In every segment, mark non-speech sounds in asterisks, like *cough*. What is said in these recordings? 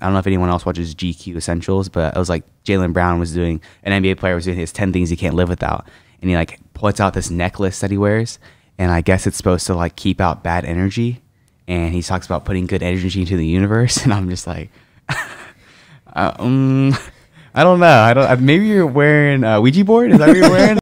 I don't know if anyone else watches GQ Essentials, but it was like Jaylen Brown was doing an NBA player was doing his ten things he can't live without, and he like puts out this necklace that he wears, and I guess it's supposed to like keep out bad energy, and he talks about putting good energy into the universe, *laughs* and I'm just like, uh, *laughs* um, I don't know, I don't. Maybe you're wearing a Ouija board. Is that what you're wearing?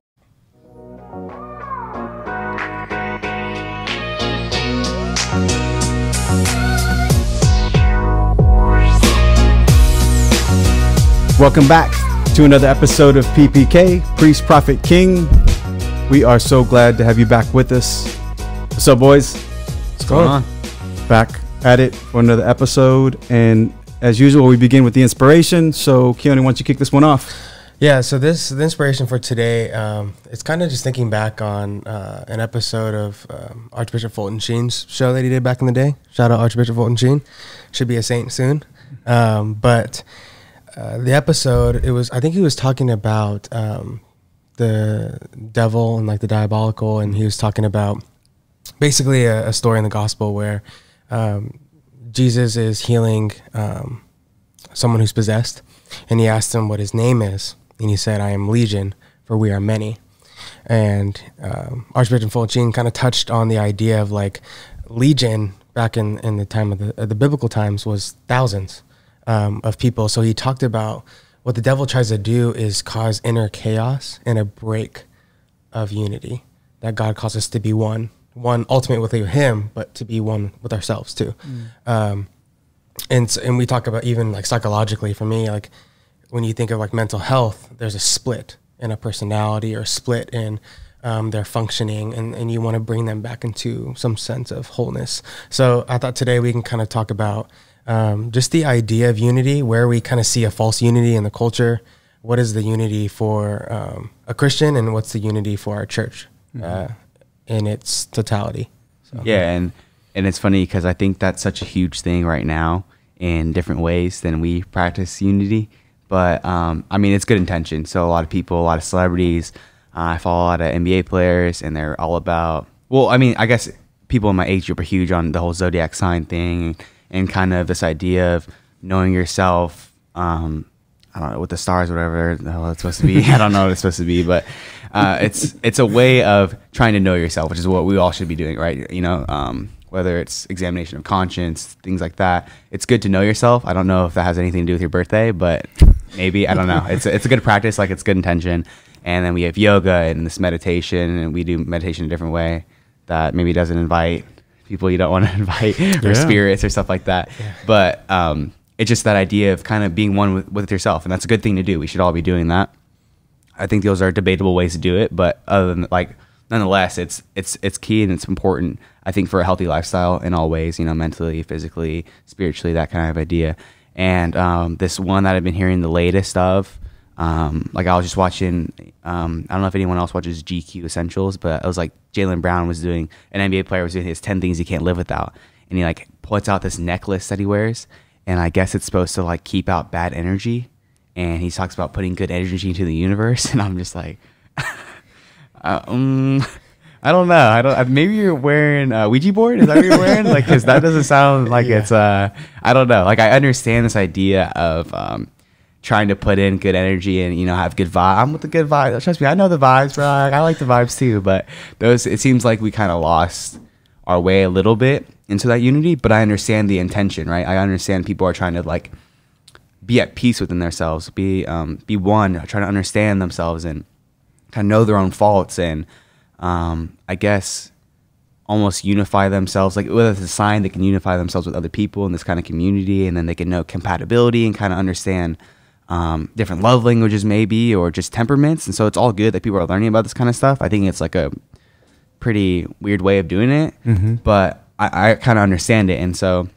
Welcome back to another episode of PPK, Priest, Prophet, King. We are so glad to have you back with us. What's up, boys? What's going on? Back at it for another episode. And as usual, we begin with the inspiration. So, Keone, why don't you kick this one off? Yeah, so this the inspiration for today. Um, it's kind of just thinking back on uh, an episode of um, Archbishop Fulton Sheen's show that he did back in the day. Shout out Archbishop Fulton Sheen, should be a saint soon. Um, but uh, the episode, it was I think he was talking about um, the devil and like the diabolical, and he was talking about basically a, a story in the gospel where um, Jesus is healing um, someone who's possessed, and he asked him what his name is, and he said, "I am Legion, for we are many." And um, Archbishop Fulton kind of touched on the idea of like Legion back in, in the time of the, of the biblical times was thousands um, of people. So he talked about what the devil tries to do is cause inner chaos and a break of unity. That God calls us to be one, one ultimate with Him, but to be one with ourselves too. Um, and s- and we talk about even like psychologically for me, like when you think of like mental health, there's a split in a personality or a split in um, their functioning, and, and you want to bring them back into some sense of wholeness. So I thought today we can kind of talk about um, just the idea of unity, where we kind of see a false unity in the culture. What is the unity for um, a Christian, and what's the unity for our church uh, in its totality? So. Yeah, and and it's funny because I think that's such a huge thing right now in different ways than we practice unity. But um, I mean, it's good intention. So a lot of people, a lot of celebrities, uh, I follow a lot of NBA players, and they're all about. Well, I mean, I guess people in my age group are huge on the whole zodiac sign thing and kind of this idea of knowing yourself. Um, I don't know with the stars, whatever the hell it's supposed to be. *laughs* I don't know what it's supposed to be, but uh, it's it's a way of trying to know yourself, which is what we all should be doing, right? You know, um, whether it's examination of conscience, things like that. It's good to know yourself. I don't know if that has anything to do with your birthday, but maybe I don't know. It's a, it's a good practice, like it's good intention. And then we have yoga and this meditation, and we do meditation a different way that maybe doesn't invite people you don't want to *laughs* invite or Yeah. spirits or stuff like that. But um, it's just that idea of kind of being one with, with yourself, and that's a good thing to do. We should all be doing that. I think those are debatable ways to do it, but other than like, nonetheless, it's it's it's key and it's important. I think for a healthy lifestyle in all ways, you know, mentally, physically, spiritually, that kind of idea. And um, this one that I've been hearing the latest of, um, like I was just watching. Um, I don't know if anyone else watches GQ Essentials, but it was like Jaylen Brown was doing an NBA player was doing his ten things you can't live without, and he like puts out this necklace that he wears, and I guess it's supposed to like keep out bad energy and he talks about putting good energy into the universe, *laughs* and I'm just like, *laughs* uh, um, I don't know. I don't. Maybe you're wearing a Ouija board. Is that what you're wearing? Like, because that doesn't sound like *laughs* it's. Uh, I don't know. Like, I understand this idea of um, trying to put in good energy and you know have good vibe. I'm with the good vibe. Trust me, I know the vibes, bro. I like the vibes too. But those, it seems like we kind of lost our way a little bit into that unity. But I understand the intention, right? I understand people are trying to like be at peace within themselves, be um, be one, try to understand themselves and kind of know their own faults and um, I guess almost unify themselves. Like whether it's a sign they can unify themselves with other people in this kind of community, and then they can know compatibility and kind of understand um, different love languages, maybe or just temperaments. And so it's all good that people are learning about this kind of stuff. I think it's like a pretty weird way of doing it, but I, I kind of understand it, and so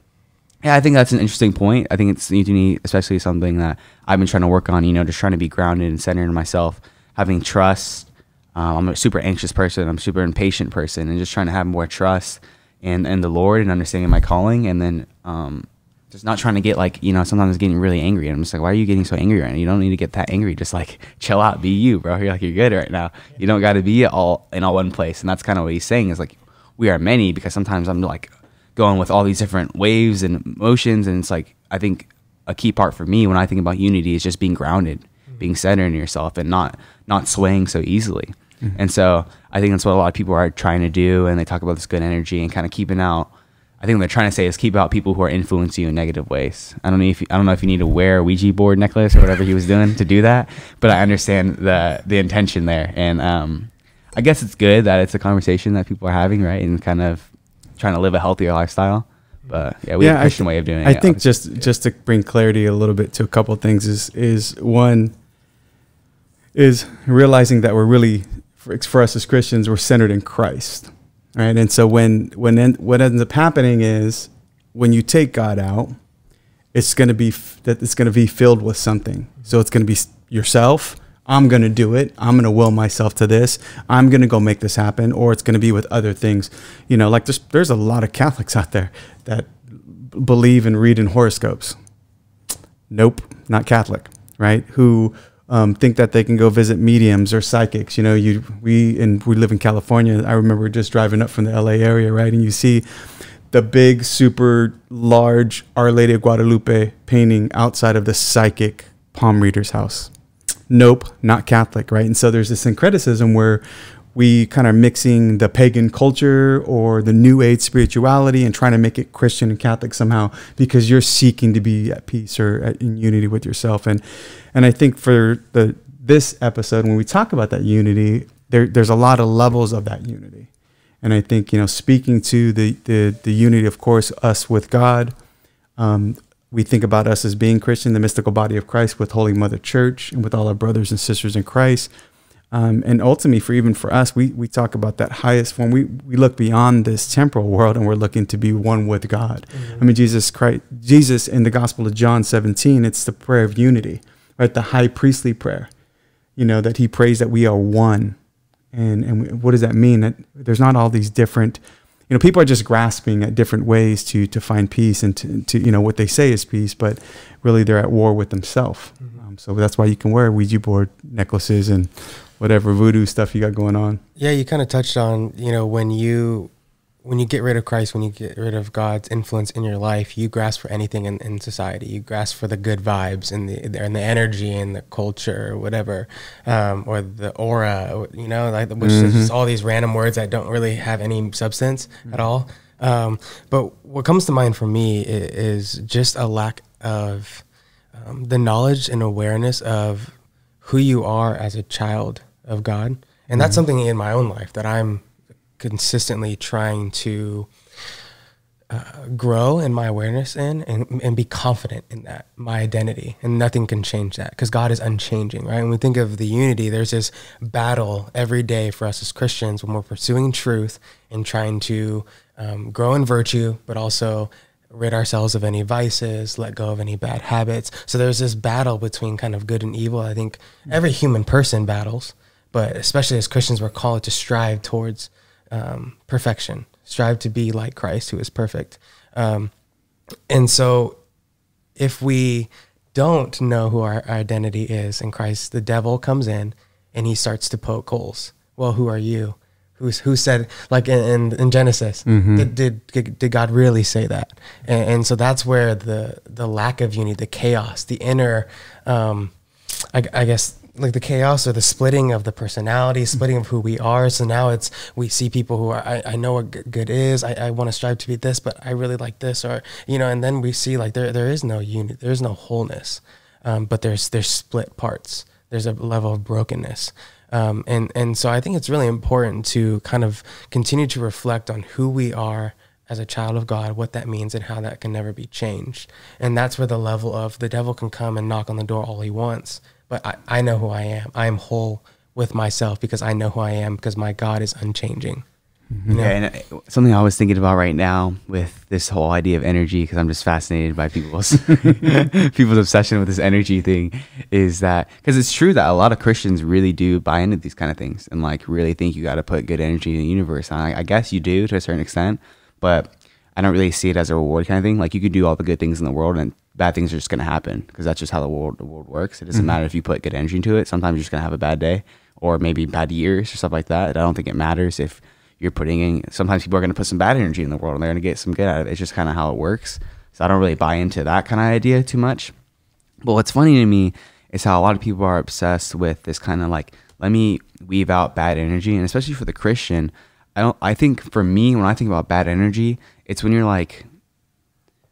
yeah, I think that's an interesting point. I think it's unity, especially something that I've been trying to work on. You know, just trying to be grounded and centered in myself, having trust. Um, I'm a super anxious person. I'm a super impatient person, and just trying to have more trust and in the Lord and understanding my calling, and then um, just not trying to get like you know sometimes getting really angry. And I'm just like, why are you getting so angry right now? You don't need to get that angry. Just like chill out, be you, bro. You're like you're good right now. You don't got to be all in all one place. And that's kind of what he's saying is like we are many because sometimes I'm like going with all these different waves and emotions, and it's like I think a key part for me when I think about unity is just being grounded, mm-hmm. being centered in yourself, and not not swaying so easily. Mm-hmm. And so I think that's what a lot of people are trying to do, and they talk about this good energy and kind of keeping out. I think what they're trying to say is keep out people who are influencing you in negative ways. I don't know if you, I don't know if you need to wear a Ouija board necklace or whatever he was doing to do that, but I understand the the intention there, and um, I guess it's good that it's a conversation that people are having, right, and kind of trying to live a healthier lifestyle. But yeah, we yeah, have a Christian th- way of doing it. I think just just to bring clarity a little bit to a couple of things is is one is realizing that we're really for, for us as Christians we're centered in Christ, right? And so when when en- what ends up happening is when you take God out, it's going to be f- that it's going to be filled with something. So it's going to be yourself I'm going to do it. I'm going to will myself to this. I'm going to go make this happen. Or it's going to be with other things. You know, like there's, there's a lot of Catholics out there that believe and read in horoscopes. Nope, not Catholic, right? Who um, think that they can go visit mediums or psychics. You know, you we and we live in California. I remember just driving up from the LA area, right? And you see the big, super large Our Lady of Guadalupe painting outside of the psychic palm reader's house nope, not Catholic, right? And so there's this syncretism where we kind of mixing the pagan culture or the new age spirituality and trying to make it Christian and Catholic somehow because you're seeking to be at peace or at, in unity with yourself. And and I think for the this episode when we talk about that unity, there there's a lot of levels of that unity. And I think you know speaking to the the the unity, of course, us with God. Um, we think about us as being Christian, the mystical body of Christ with Holy Mother Church and with all our brothers and sisters in Christ. Um, and ultimately, for even for us, we, we talk about that highest form. We, we look beyond this temporal world and we're looking to be one with God. Mm-hmm. I mean, Jesus Christ, Jesus in the Gospel of John 17, it's the prayer of unity, right? The high priestly prayer, you know, that he prays that we are one. And, and what does that mean? That there's not all these different you know, people are just grasping at different ways to to find peace and to, to you know what they say is peace, but really they're at war with themselves. Mm-hmm. Um, so that's why you can wear Ouija board necklaces and whatever voodoo stuff you got going on. Yeah, you kind of touched on you know when you when you get rid of Christ, when you get rid of God's influence in your life, you grasp for anything in, in society. You grasp for the good vibes and the and the energy and the culture or whatever, um, or the aura. You know, like which mm-hmm. is just all these random words that don't really have any substance mm-hmm. at all. Um, but what comes to mind for me is, is just a lack of um, the knowledge and awareness of who you are as a child of God, and that's mm-hmm. something in my own life that I'm consistently trying to uh, grow in my awareness in and, and be confident in that my identity. And nothing can change that because god is unchanging right? When we think of the unity there's this battle every day for us as christians when we're pursuing truth and trying to um, grow in virtue but also rid ourselves of any vices let go of any bad habits. So there's this battle between kind of good and evil. I think every human person battles but especially as christians we're called to strive towards um, perfection, strive to be like Christ, who is perfect. Um, and so, if we don't know who our identity is in Christ, the devil comes in and he starts to poke holes. Well, who are you? Who's, who said like in, in, Genesis? Mm-hmm. Did, did did God really say that? And, and, so that's where the the lack of unity, the chaos, the inner, um, I, I guess like the chaos or the splitting of the personality, splitting of who we are. So now it's we see people who are I, I know what good is. I, I want to strive to be this, but I really like this, or you know. And then we see like there there is no unity, there is no wholeness, um, but there's there's split parts. There's a level of brokenness. Um, and and so I think it's really important to kind of continue to reflect on who we are as a child of God, what that means, and how that can never be changed. And that's where the level of the devil can come and knock on the door all he wants, but I, I know who I am. I am whole with myself because I know who I am because my God is unchanging. Mm-hmm. Yeah, and uh, something I was thinking about right now with this whole idea of energy, because I'm just fascinated by people's *laughs* *laughs* people's obsession with this energy thing, is that because it's true that a lot of Christians really do buy into these kind of things and like really think you got to put good energy in the universe. And I, I guess you do to a certain extent, but I don't really see it as a reward kind of thing. Like you could do all the good things in the world and bad things are just going to happen because that's just how the world the world works. It doesn't mm-hmm. matter if you put good energy into it. Sometimes you're just going to have a bad day or maybe bad years or stuff like that. I don't think it matters if you're putting in. Sometimes people are going to put some bad energy in the world and they're going to get some good out of it. It's just kind of how it works. So I don't really buy into that kind of idea too much. But what's funny to me is how a lot of people are obsessed with this kind of like, let me weave out bad energy. And especially for the Christian, I don't, I think for me, when I think about bad energy, it's when you're like,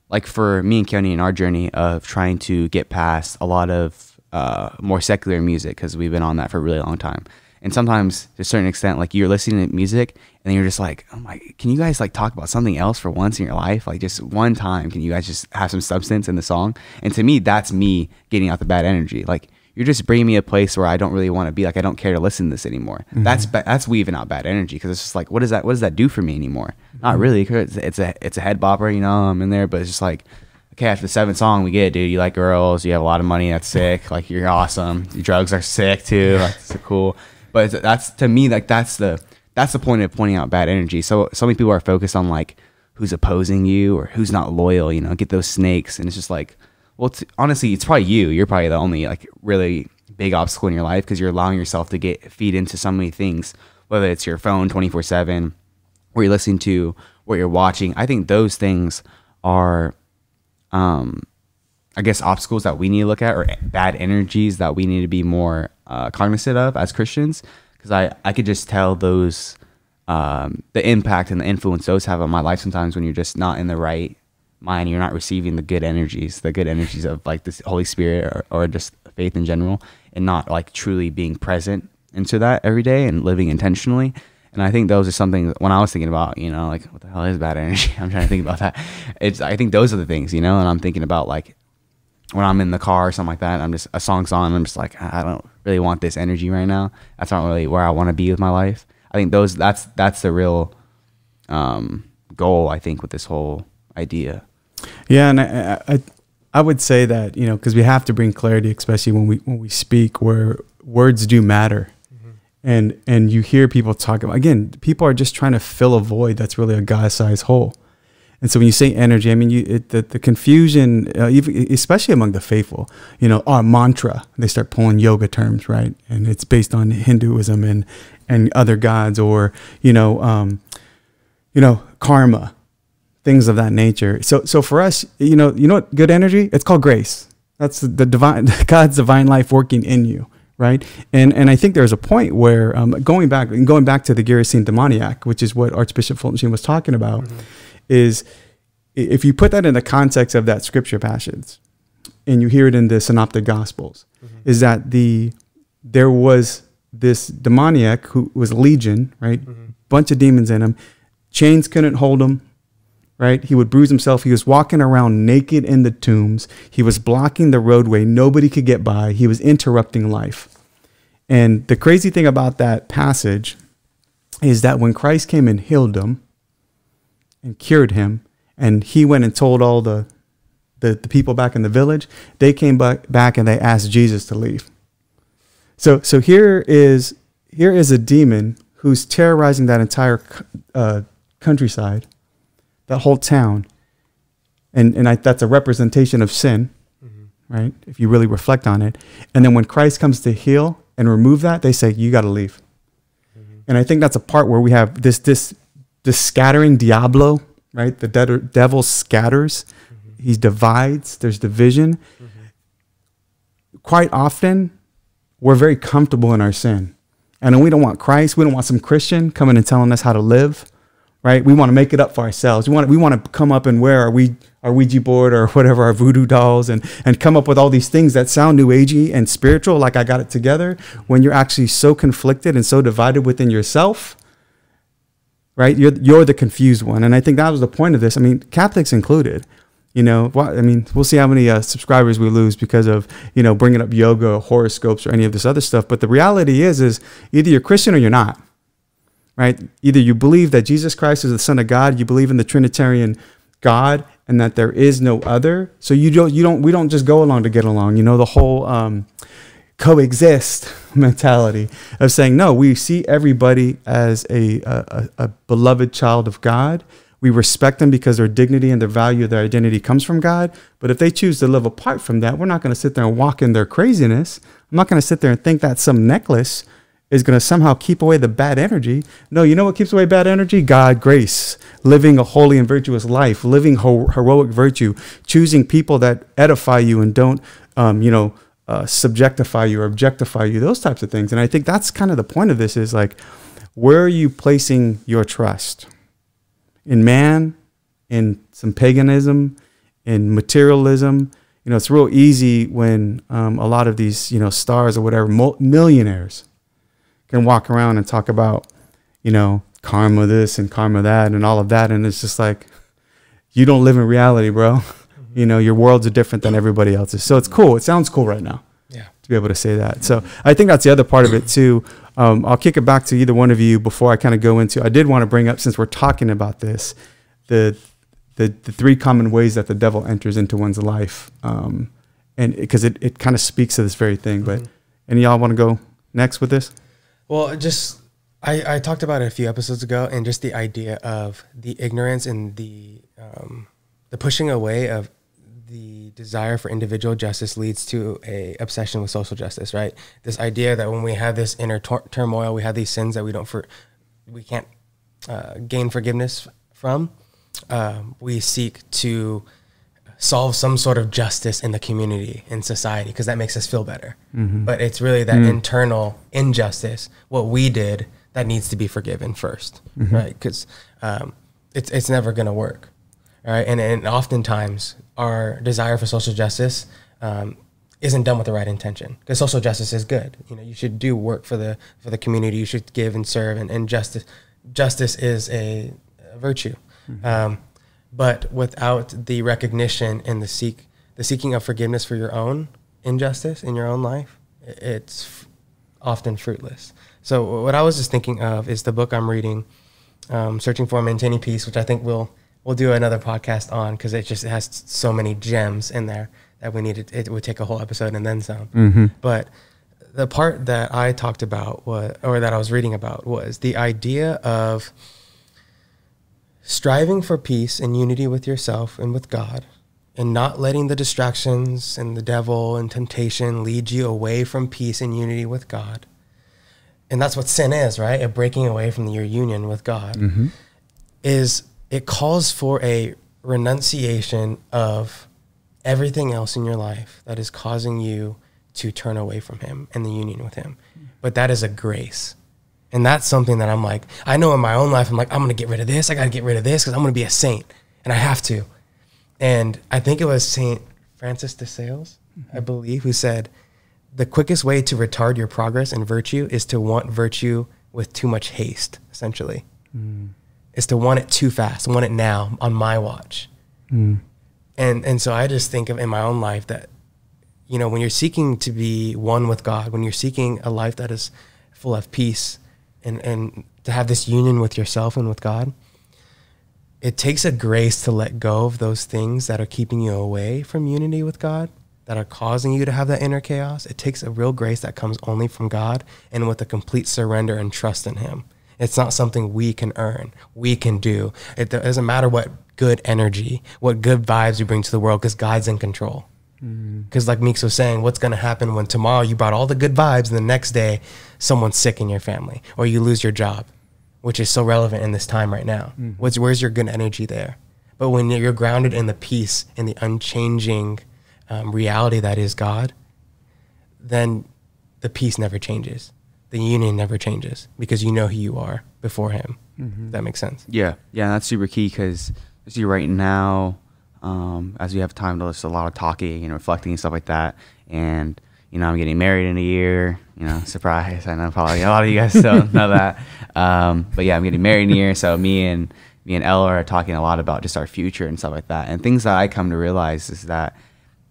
like for me and Keone in our journey of trying to get past a lot of uh, more secular music because we've been on that for a really long time. And sometimes to a certain extent, like you're listening to music and you're just like, oh my, can you guys like talk about something else for once in your life? Like just one time, can you guys just have some substance in the song? And to me, that's me getting out the bad energy. Like you're just bringing me a place where I don't really want to be. Like I don't care to listen to this anymore. Mm-hmm. That's ba- that's weaving out bad energy because it's just like, what does that what does that do for me anymore? Mm-hmm. Not really. Cause it's, it's a it's a head bopper, you know. I'm in there, but it's just like okay, after the seventh song, we get it, dude. You like girls, you have a lot of money, that's *laughs* sick. Like you're awesome. Your drugs are sick too. That's so cool. But that's to me like that's the that's the point of pointing out bad energy. So so many people are focused on like who's opposing you or who's not loyal. You know, get those snakes, and it's just like, well, honestly, it's probably you. You're probably the only like really big obstacle in your life because you're allowing yourself to get feed into so many things, whether it's your phone twenty four seven, or you're listening to, what you're watching. I think those things are, um, I guess obstacles that we need to look at or bad energies that we need to be more uh, cognizant of as Christians, because I I could just tell those um, the impact and the influence those have on my life sometimes when you're just not in the right mind, you're not receiving the good energies, the good energies of like this Holy Spirit or, or just faith in general, and not like truly being present into that every day and living intentionally. And I think those are something when I was thinking about, you know, like what the hell is bad energy? *laughs* I'm trying to think about that. It's I think those are the things, you know, and I'm thinking about like when I'm in the car or something like that, I'm just a song's on. I'm just like I don't really want this energy right now. That's not really where I want to be with my life. I think those that's that's the real um, goal. I think with this whole idea. Yeah, and I I, I would say that you know because we have to bring clarity, especially when we when we speak, where words do matter. Mm-hmm. And and you hear people talk about again, people are just trying to fill a void that's really a God-sized hole. And so when you say energy, I mean, you, it, the, the confusion, uh, even, especially among the faithful, you know, our mantra, they start pulling yoga terms, right? And it's based on Hinduism and, and other gods or, you know, um, you know, karma, things of that nature. So, so for us, you know, you know what good energy? It's called grace. That's the divine, *laughs* God's divine life working in you right? And and I think there's a point where um, going back and going back to the Gerasene demoniac, which is what Archbishop Fulton Sheen was talking about, mm-hmm is if you put that in the context of that scripture passage and you hear it in the synoptic gospels mm-hmm. is that the there was this demoniac who was legion right mm-hmm. bunch of demons in him chains couldn't hold him right he would bruise himself he was walking around naked in the tombs he was blocking the roadway nobody could get by he was interrupting life and the crazy thing about that passage is that when christ came and healed him and cured him. And he went and told all the, the, the people back in the village. They came back, and they asked Jesus to leave. So, so here is here is a demon who's terrorizing that entire uh, countryside, that whole town, and and I, that's a representation of sin, mm-hmm. right? If you really reflect on it, and then when Christ comes to heal and remove that, they say you got to leave. Mm-hmm. And I think that's a part where we have this this the scattering Diablo, right? The de- devil scatters, mm-hmm. he divides, there's division. Mm-hmm. Quite often, we're very comfortable in our sin. And we don't want Christ, we don't want some Christian coming and telling us how to live, right? We want to make it up for ourselves. We want, to, we want to come up and wear our, we, our Ouija board or *laughs* whatever, our voodoo dolls, and, and come up with all these things that sound new agey and spiritual, like I got it together, when you're actually so conflicted and so divided within yourself right? You're you're the confused one, and I think that was the point of this. I mean, Catholics included. You know, I mean, we'll see how many uh, subscribers we lose because of you know bringing up yoga, or horoscopes, or any of this other stuff. But the reality is, is either you're Christian or you're not, right? Either you believe that Jesus Christ is the Son of God, you believe in the Trinitarian God, and that there is no other. So you don't, you don't, we don't just go along to get along. You know, the whole. Um, coexist *laughs* mentality of saying no we see everybody as a, a, a, beloved child of god we respect them because their dignity and their value their identity comes from god but if they choose to live apart from that we're not going to sit there and walk in their craziness i'm not going to sit there and think that some necklace is going to somehow keep away the bad energy. No, you know what keeps away bad energy? God, grace, living a holy and virtuous life, living heroic virtue, choosing people that edify you and don't, um, you know, uh, subjectify you or objectify you, those types of things. And I think that's kind of the point of this is like, where are you placing your trust? In man, in some paganism, in materialism. You know, it's real easy when um, a lot of these, you know, stars or whatever, millionaires can walk around and talk about, you know, karma this and karma that and all of that. And it's just like, you don't live in reality, bro. *laughs* You know, your worlds are different than everybody else's. So it's cool. It sounds cool right now Yeah. to be able to say that. So I think that's the other part of it too. Um, I'll kick it back to either one of you before I kind of go into. I did want to bring up since we're talking about this, the the, the three common ways that the devil enters into one's life, um, and because it, it kind of speaks to this very thing. But any y'all want to go next with this? Well, just I, I talked about it a few episodes ago, and just the idea of the ignorance and the um, the pushing away of the desire for individual justice leads to a obsession with social justice. Right? This idea that when we have this inner tor- turmoil, we have these sins that we don't for we can't uh, gain forgiveness from. Um, we seek to solve some sort of justice in the community in society because that makes us feel better. But it's really that internal injustice what we did that needs to be forgiven 1st right? Because um, it's, it's never going to work all right? And, and oftentimes our desire for social justice um, isn't done with the right intention because social justice is good. You know you should do work for the for the community you should give and serve and, and justice justice is a, a virtue. Um, but without the recognition and the seek the seeking of forgiveness for your own injustice in your own life it's often fruitless. So what i was just thinking of is the book i'm reading um, searching for maintaining peace which i think we'll we'll do another podcast on because it just has so many gems in there that we needed it would take a whole episode and then some. But the part that i talked about was or that i was reading about was the idea of striving for peace and unity with yourself and with God, and not letting the distractions and the devil and temptation lead you away from peace and unity with God. And that's what sin is, right? A breaking away from your union with God. Mm-hmm. Is it calls for a renunciation of everything else in your life that is causing you to turn away from Him and the union with Him. Mm. But that is a grace. And that's something that I'm like, I know in my own life, I'm like, I'm going to get rid of this. I got to get rid of this because I'm going to be a saint. And I have to. And I think it was St. Francis de Sales, mm-hmm. I believe, who said, the quickest way to retard your progress in virtue is to want virtue with too much haste, essentially. Mm. Is to want it too fast, want it now on my watch. Mm. And, and so I just think of in my own life that you know, when you're seeking to be one with God, when you're seeking a life that is full of peace and, and to have this union with yourself and with God, it takes a grace to let go of those things that are keeping you away from unity with God, that are causing you to have that inner chaos. It takes a real grace that comes only from God and with a complete surrender and trust in Him. It's not something we can earn, we can do. It doesn't matter what good energy, what good vibes you bring to the world, because God's in control. Mm-hmm. Because, like Meeks was saying, what's going to happen when tomorrow you brought all the good vibes and the next day someone's sick in your family or you lose your job, which is so relevant in this time right now? Mm-hmm. What's, where's your good energy there? But when you're grounded in the peace and the unchanging um, reality that is God, then the peace never changes. The union never changes because you know who you are before Him. If that makes sense. Yeah, yeah, that's super key because see right now, um, as we have time to list a lot of talking and reflecting and stuff like that, and you know I'm getting married in a year. You know, *laughs* surprise! I know probably a lot of you guys *laughs* don't know that, um, but yeah, I'm getting married in a year. So me and me and Ella are talking a lot about just our future and stuff like that, and things that I come to realize is that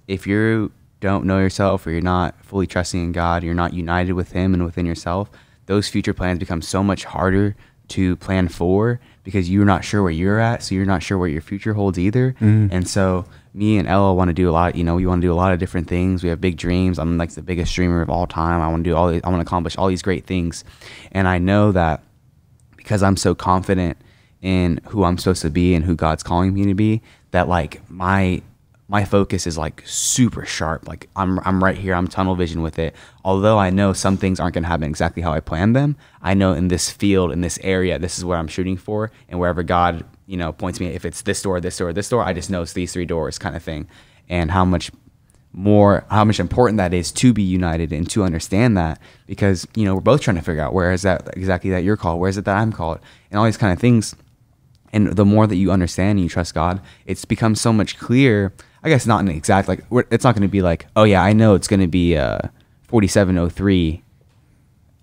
if you don't know yourself or you're not fully trusting in God, you're not united with Him and within yourself, those future plans become so much harder to plan for because you're not sure where you're at, so you're not sure what your future holds either. Mm-hmm. And so me and Ella want to do a lot, you know, we want to do a lot of different things. We have big dreams. I'm like the biggest streamer of all time. I want to do all these, I want to accomplish all these great things. And I know that because I'm so confident in who I'm supposed to be and who God's calling me to be, that like my my focus is like super sharp. Like I'm I'm right here. I'm tunnel vision with it. Although I know some things aren't going to happen exactly how I planned them, I know in this field, in this area, this is what I'm shooting for, and wherever God, you know, points me, if it's this door, this door, this door, I just know it's these three doors, kind of thing. And how much more, how much important that is to be united and to understand that, because you know we're both trying to figure out where is that exactly that you're called, where is it that I'm called, and all these kind of things. And the more that you understand and you trust God, it's become so much clearer I guess not an exact like it's not going to be like oh yeah I know it's going to be uh 4703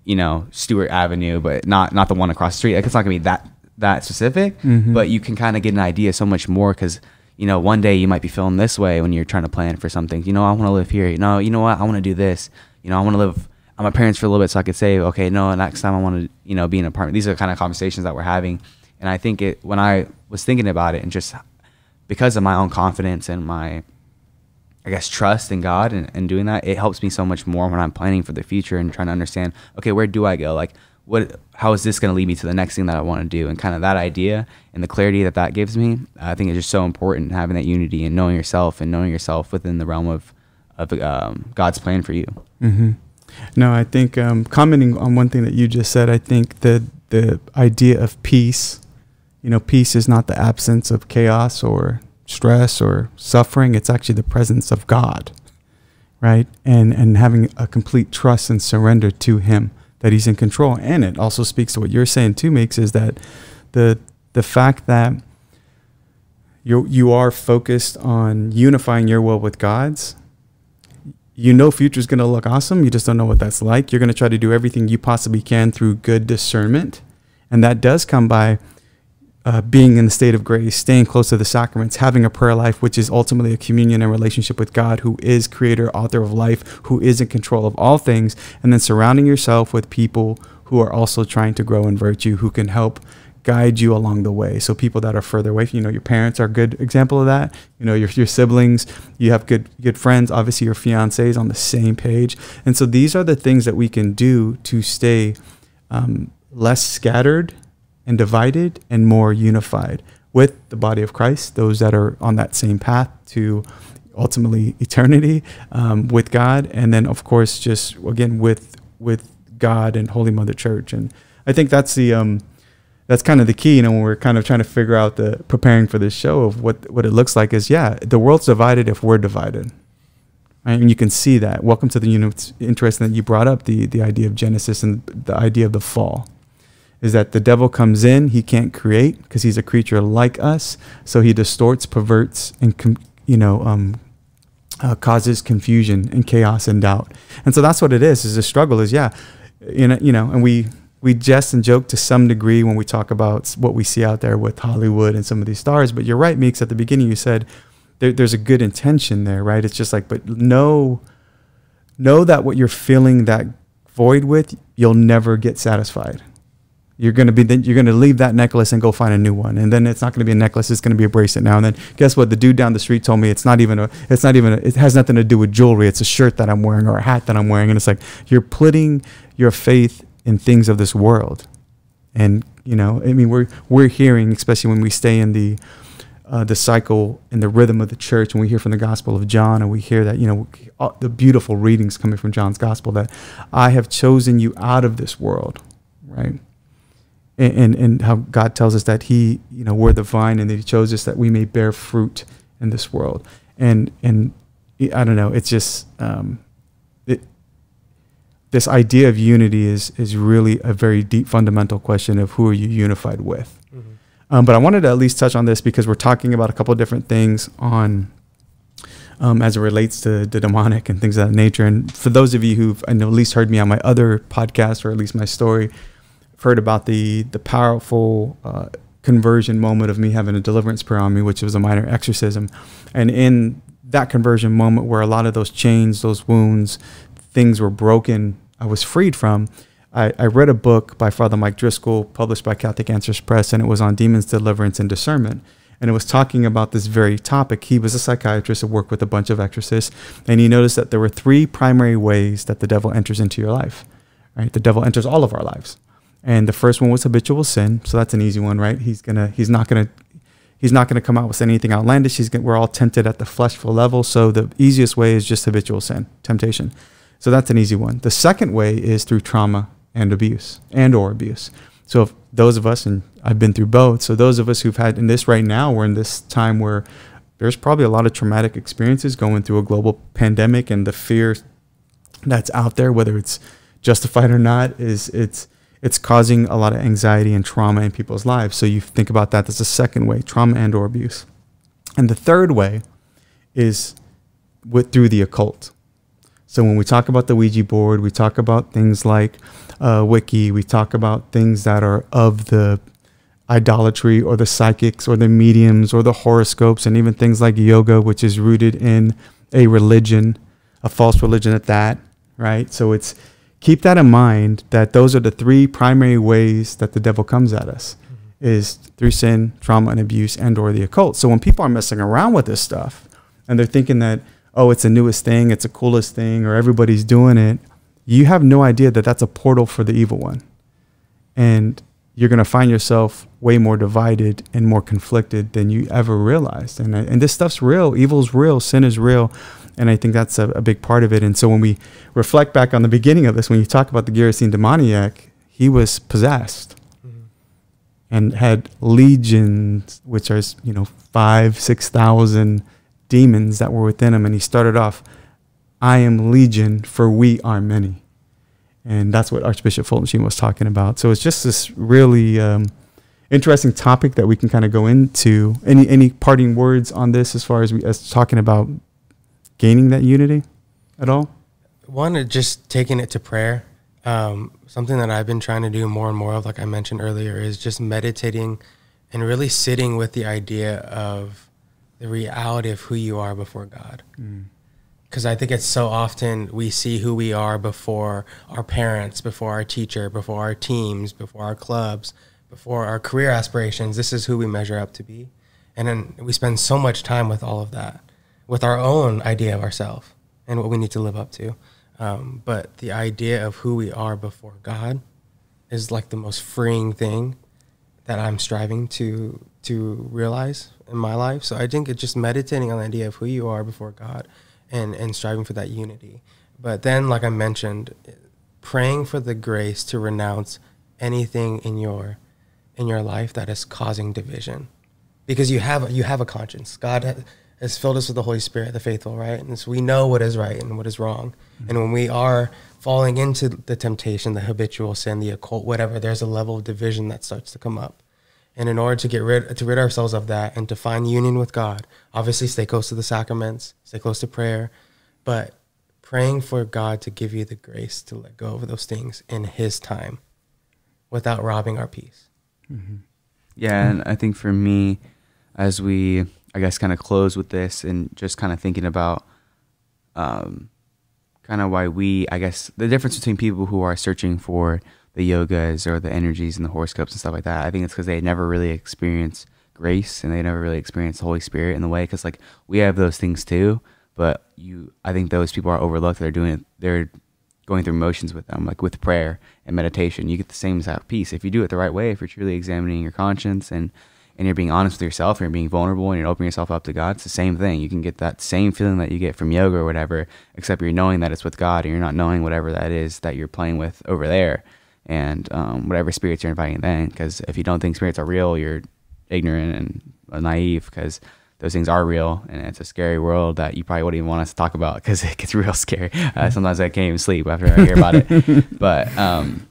you know Stewart Avenue but not not the one across the street. Like it's not going to be that that specific Mhm. but you can kind of get an idea so much more cuz you know one day you might be feeling this way when you're trying to plan for something. You know I want to live here. You know you know what? I want to do this. You know I want to live at my parents for a little bit so I could say okay no next time I want to you know be in an apartment. These are the kind of conversations that we're having. And I think it when I was thinking about it and just because of my own confidence and my I guess trust in God and, and doing that, it helps me so much more when I'm planning for the future and trying to understand, okay, where do I go? Like, what, how is this going to lead me to the next thing that I want to do? And kind of that idea and the clarity that that gives me, I think is just so important having that unity and knowing yourself and knowing yourself within the realm of, of um, God's plan for you. hmm No, I think um, commenting on one thing that you just said, I think the the idea of peace, you know, peace is not the absence of chaos or stress or suffering. It's actually the presence of God, right? And and having a complete trust and surrender to Him that He's in control. And it also speaks to what you're saying too, makes is that the the fact that you you are focused on unifying your will with God's you know future's going to look awesome you just don't know what that's like you're going to try to do everything you possibly can through good discernment and that does come by uh, being in the state of grace staying close to the sacraments having a prayer life which is ultimately a communion and relationship with god who is creator author of life who is in control of all things and then surrounding yourself with people who are also trying to grow in virtue who can help guide you along the way. So people that are further away, you know, your parents are a good example of that. You know, your your siblings, you have good good friends. Obviously, your fiance is on the same page, and so these are the things that we can do to stay um, less scattered and divided and more unified with the body of Christ. Those that are on that same path to ultimately eternity um, with God, and then of course just again with with God and Holy Mother Church. And I think that's the um, that's kind of the key, you know, when we're kind of trying to figure out the preparing for this show of what what it looks like is yeah, the world's divided if we're divided. Right? And you can see that. Welcome to the you know it's interesting that you brought up the the idea of Genesis and the idea of the fall. Is that the devil comes in, he can't create because he's a creature like us, so he distorts, perverts, and com- you know um, uh, causes confusion and chaos and doubt. And so that's what it is. Is the struggle is yeah, you know, you know, and we we jest and joke to some degree when we talk about what we see out there with Hollywood and some of these stars. But you're right, Meeks. At the beginning, you said there, there's a good intention there, right? It's just like, but know, know that what you're filling that void with, you'll never get satisfied. You're gonna be then you're gonna leave that necklace and go find a new one, and then it's not gonna be a necklace. It's gonna be a bracelet now. And then guess what? The dude down the street told me it's not even a. It's not even. A, it has nothing to do with jewelry. It's a shirt that I'm wearing or a hat that I'm wearing, and it's like you're putting your faith in things of this world. And you know, I mean, we're we're hearing, especially when we stay in the uh, the cycle and the rhythm of the church, and we hear from the Gospel of John, and we hear that you know the beautiful readings coming from John's Gospel that I have chosen you out of this world, right? And, and and how God tells us that He, you know, we're the vine, and that He chose us that we may bear fruit in this world. And and I don't know, it's just um, it, this idea of unity is is really a very deep fundamental question of who are you unified with. Um, but I wanted to at least touch on this because we're talking about a couple of different things on um, as it relates to the demonic and things of that nature. And for those of you who've I know at least heard me on my other podcast or at least my story, heard about the the powerful uh, conversion moment of me having a deliverance prayer on me, which was a minor exorcism, and in that conversion moment where a lot of those chains, those wounds, things were broken, I was freed from. I, I read a book by Father Mike Driscoll, published by Catholic Answers Press, and it was on demons, deliverance, and discernment. And it was talking about this very topic. He was a psychiatrist who worked with a bunch of exorcists, and he noticed that there were three primary ways that the devil enters into your life. Right? The devil enters all of our lives. And the first one was habitual sin. So that's an easy one, right? He's gonna he's not gonna he's not to come out with anything outlandish. He's gonna, we're all tempted at the fleshful level. So the easiest way is just habitual sin, temptation. So that's an easy one. The second way is through trauma and abuse and or abuse. So those of us, and I've been through both, so those of us who've had in this right now, we're in this time where there's probably a lot of traumatic experiences going through a global pandemic and the fear that's out there, whether it's justified or not, is it's it's causing a lot of anxiety and trauma in people's lives. So you think about that. That's the second way, trauma and or abuse. And the third way is with through the occult. So when we talk about the Ouija board, we talk about things like uh, we talk about things that are of the idolatry or the psychics or the mediums or the horoscopes and even things like yoga, which is rooted in a religion, a false religion at that, right? So it's keep that in mind that those are the three primary ways that the devil comes at us mm-hmm. is through sin, trauma and abuse and or the occult. So when people are messing around with this stuff and they're thinking that oh, it's the newest thing, it's the coolest thing or everybody's doing it, you have no idea that that's a portal for the evil one. And you're going to find yourself way more divided and more conflicted than you ever realized. And, and this stuff's real. Evil's real. Sin is real. And I think that's a, a big part of it. And so when we reflect back on the beginning of this, when you talk about the Gerasene demoniac, he was possessed mm-hmm. and had legions, which are, you know, five, 6,000 demons that were within him. And he started off, I am legion, for we are many and that's what Archbishop Fulton Sheen was talking about. So it's just this really um, interesting topic that we can kind of go into. Any any parting words on this as far as we as talking about gaining that unity at all? One, just taking it to prayer. Um, something that I've been trying to do more and more of, like I mentioned earlier, is just meditating and really sitting with the idea of the reality of who you are before God. Mm because I think it's so often we see who we are before our parents, before our teacher, before our teams, before our clubs, before our career aspirations. This is who we measure up to be. And then we spend so much time with all of that, with our own idea of ourselves and what we need to live up to. Um, but the idea of who we are before God is like the most freeing thing that I'm striving to to realize in my life. So I think it's just meditating on the idea of who you are before God and and striving for that unity. But then, like I mentioned, praying for the grace to renounce anything in your in your life that is causing division, because you have you have a conscience. God has filled us with the Holy Spirit, the faithful, right? And so we know what is right and what is wrong. Mm-hmm. And when we are falling into the temptation, the habitual sin, the occult, whatever, there's a level of division that starts to come up. And in order to get rid to rid ourselves of that and to find union with God, obviously stay close to the sacraments, stay close to prayer, but praying for God to give you the grace to let go of those things in His time, without robbing our peace. Mm-hmm. Yeah, and I think for me, as we I guess kind of close with this and just kind of thinking about um, kind of why we I guess the difference between people who are searching for the yogas or the energies and the horoscopes and stuff like that. I think it's because they never really experienced grace and they never really experienced the Holy Spirit in the way. Because like we have those things too, but you, I think those people are overlooked. They're doing it. They're going through motions with them, like with prayer and meditation. You get the same exact peace if you do it the right way. If you're truly examining your conscience and and you're being honest with yourself, and you're being vulnerable, and you're opening yourself up to God, it's the same thing. You can get that same feeling that you get from yoga or whatever, except you're knowing that it's with God, and you're not knowing whatever that is that you're playing with over there and um, whatever spirits you're inviting then. Because if you don't think spirits are real, you're ignorant and naive because those things are real and it's a scary world that you probably wouldn't even want us to talk about because *laughs* it gets real scary. Uh, sometimes I can't even sleep after I hear about it. *laughs* But, um,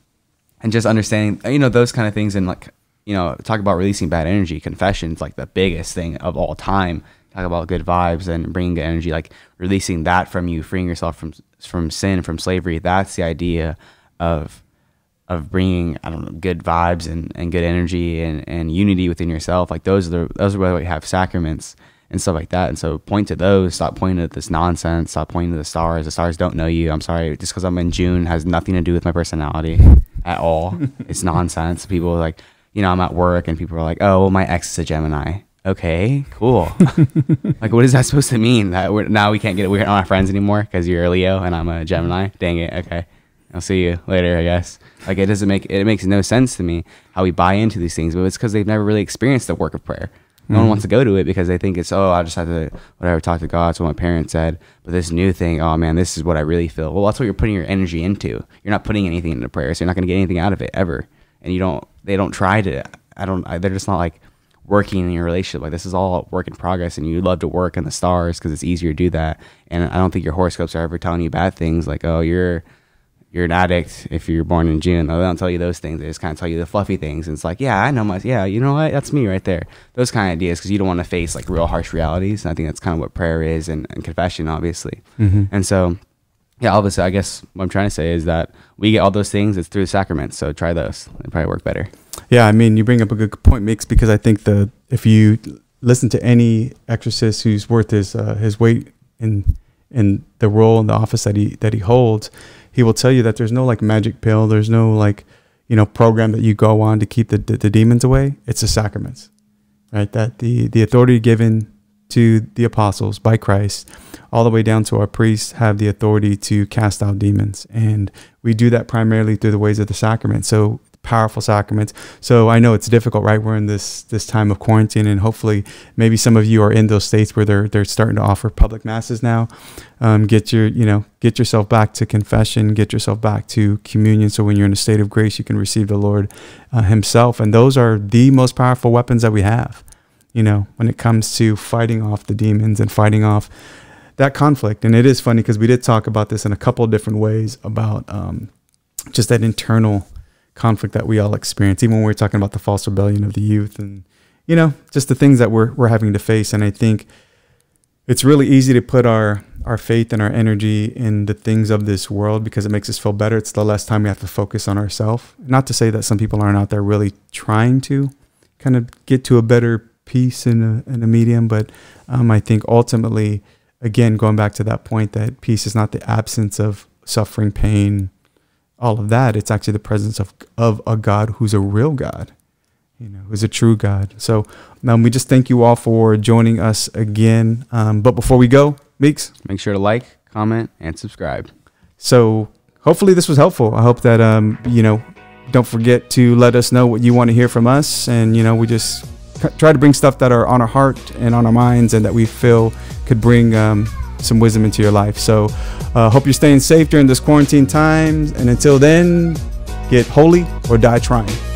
and just understanding, you know, those kind of things and like, you know, talk about releasing bad energy. Confessions like the biggest thing of all time. Talk about good vibes and bringing good energy, like releasing that from you, freeing yourself from from sin, from slavery. That's the idea of of bringing I don't know good vibes and, and good energy and, and unity within yourself. Like those are the those are why we have sacraments and stuff like that. And so point to those. Stop pointing at this nonsense. Stop pointing to the stars. The stars don't know you. I'm sorry. Just because I'm in June has nothing to do with my personality at all. *laughs* it's nonsense. People are like, you know, I'm at work and people are like, oh, well, my ex is a Gemini. Okay, cool. *laughs* like, what is that supposed to mean? That we're, now we can't get we're not friends anymore because you're a Leo and I'm a Gemini. Dang it. Okay. I'll see you later, I guess. Like it doesn't make it makes no sense to me how we buy into these things, but it's because they've never really experienced the work of prayer. No one Mhm. wants to go to it because they think it's oh I just have to whatever talk to God. That's what my parents said. But this new thing, oh man, this is what I really feel. Well, that's what you're putting your energy into. You're not putting anything into prayer, so you're not going to get anything out of it ever. And you don't. They don't try to. I don't. I, they're just not like working in your relationship. Like this is all work in progress, and you love to work in the stars because it's easier to do that. And I don't think your horoscopes are ever telling you bad things like oh you're you're an addict if you're born in June. They don't tell you those things. They just kind of tell you the fluffy things. And it's like, yeah, I know my, yeah, you know what? That's me right there. Those kind of ideas because you don't want to face like real harsh realities. And I think that's kind of what prayer is and, and confession, obviously. Mhm. And so, yeah, obviously, I guess what I'm trying to say is that we get all those things. It's through the sacraments. So try those. They probably work better. Yeah, I mean, you bring up a good point, Mix, because I think the if you listen to any exorcist who's worth his uh, his weight in in the role and the office that he that he holds, he will tell you that there's no like magic pill, there's no like you know program that you go on to keep the the, the demons away. It's the sacraments, right? That the the authority given to the apostles by Christ, all the way down to our priests, have the authority to cast out demons, and we do that primarily through the ways of the sacrament. So powerful sacraments. So I know it's difficult, right? We're in this this time of quarantine, and hopefully, maybe some of you are in those states where they're they're starting to offer public masses now. Um, get your you know get yourself back to confession, get yourself back to communion. So when you're in a state of grace, you can receive the Lord uh, Himself, and those are the most powerful weapons that we have. You know, when it comes to fighting off the demons and fighting off that conflict. And it is funny because we did talk about this in a couple of different ways about um, just that internal conflict that we all experience, even when we're talking about the false rebellion of the youth and, you know, just the things that we're, we're having to face. And I think it's really easy to put our, our faith and our energy in the things of this world because it makes us feel better. It's the less time we have to focus on ourselves. Not to say that some people aren't out there really trying to kind of get to a better peace in a, in a medium, but um, I think ultimately, again, going back to that point that peace is not the absence of suffering, pain, all of that. It's actually the presence of of a God who's a real God, you know, who's a true God. So um, we just thank you all for joining us again. Um, but before we go, Meeks, Make sure to like, comment, and subscribe. so hopefully this was helpful. I hope that um, you know, don't forget to let us know what you want to hear from us, and you know, we just try to bring stuff that are on our heart and on our minds, and that we feel could bring um, some wisdom into your life. So, uh, hope you're staying safe during this quarantine times, and until then, get holy or die trying.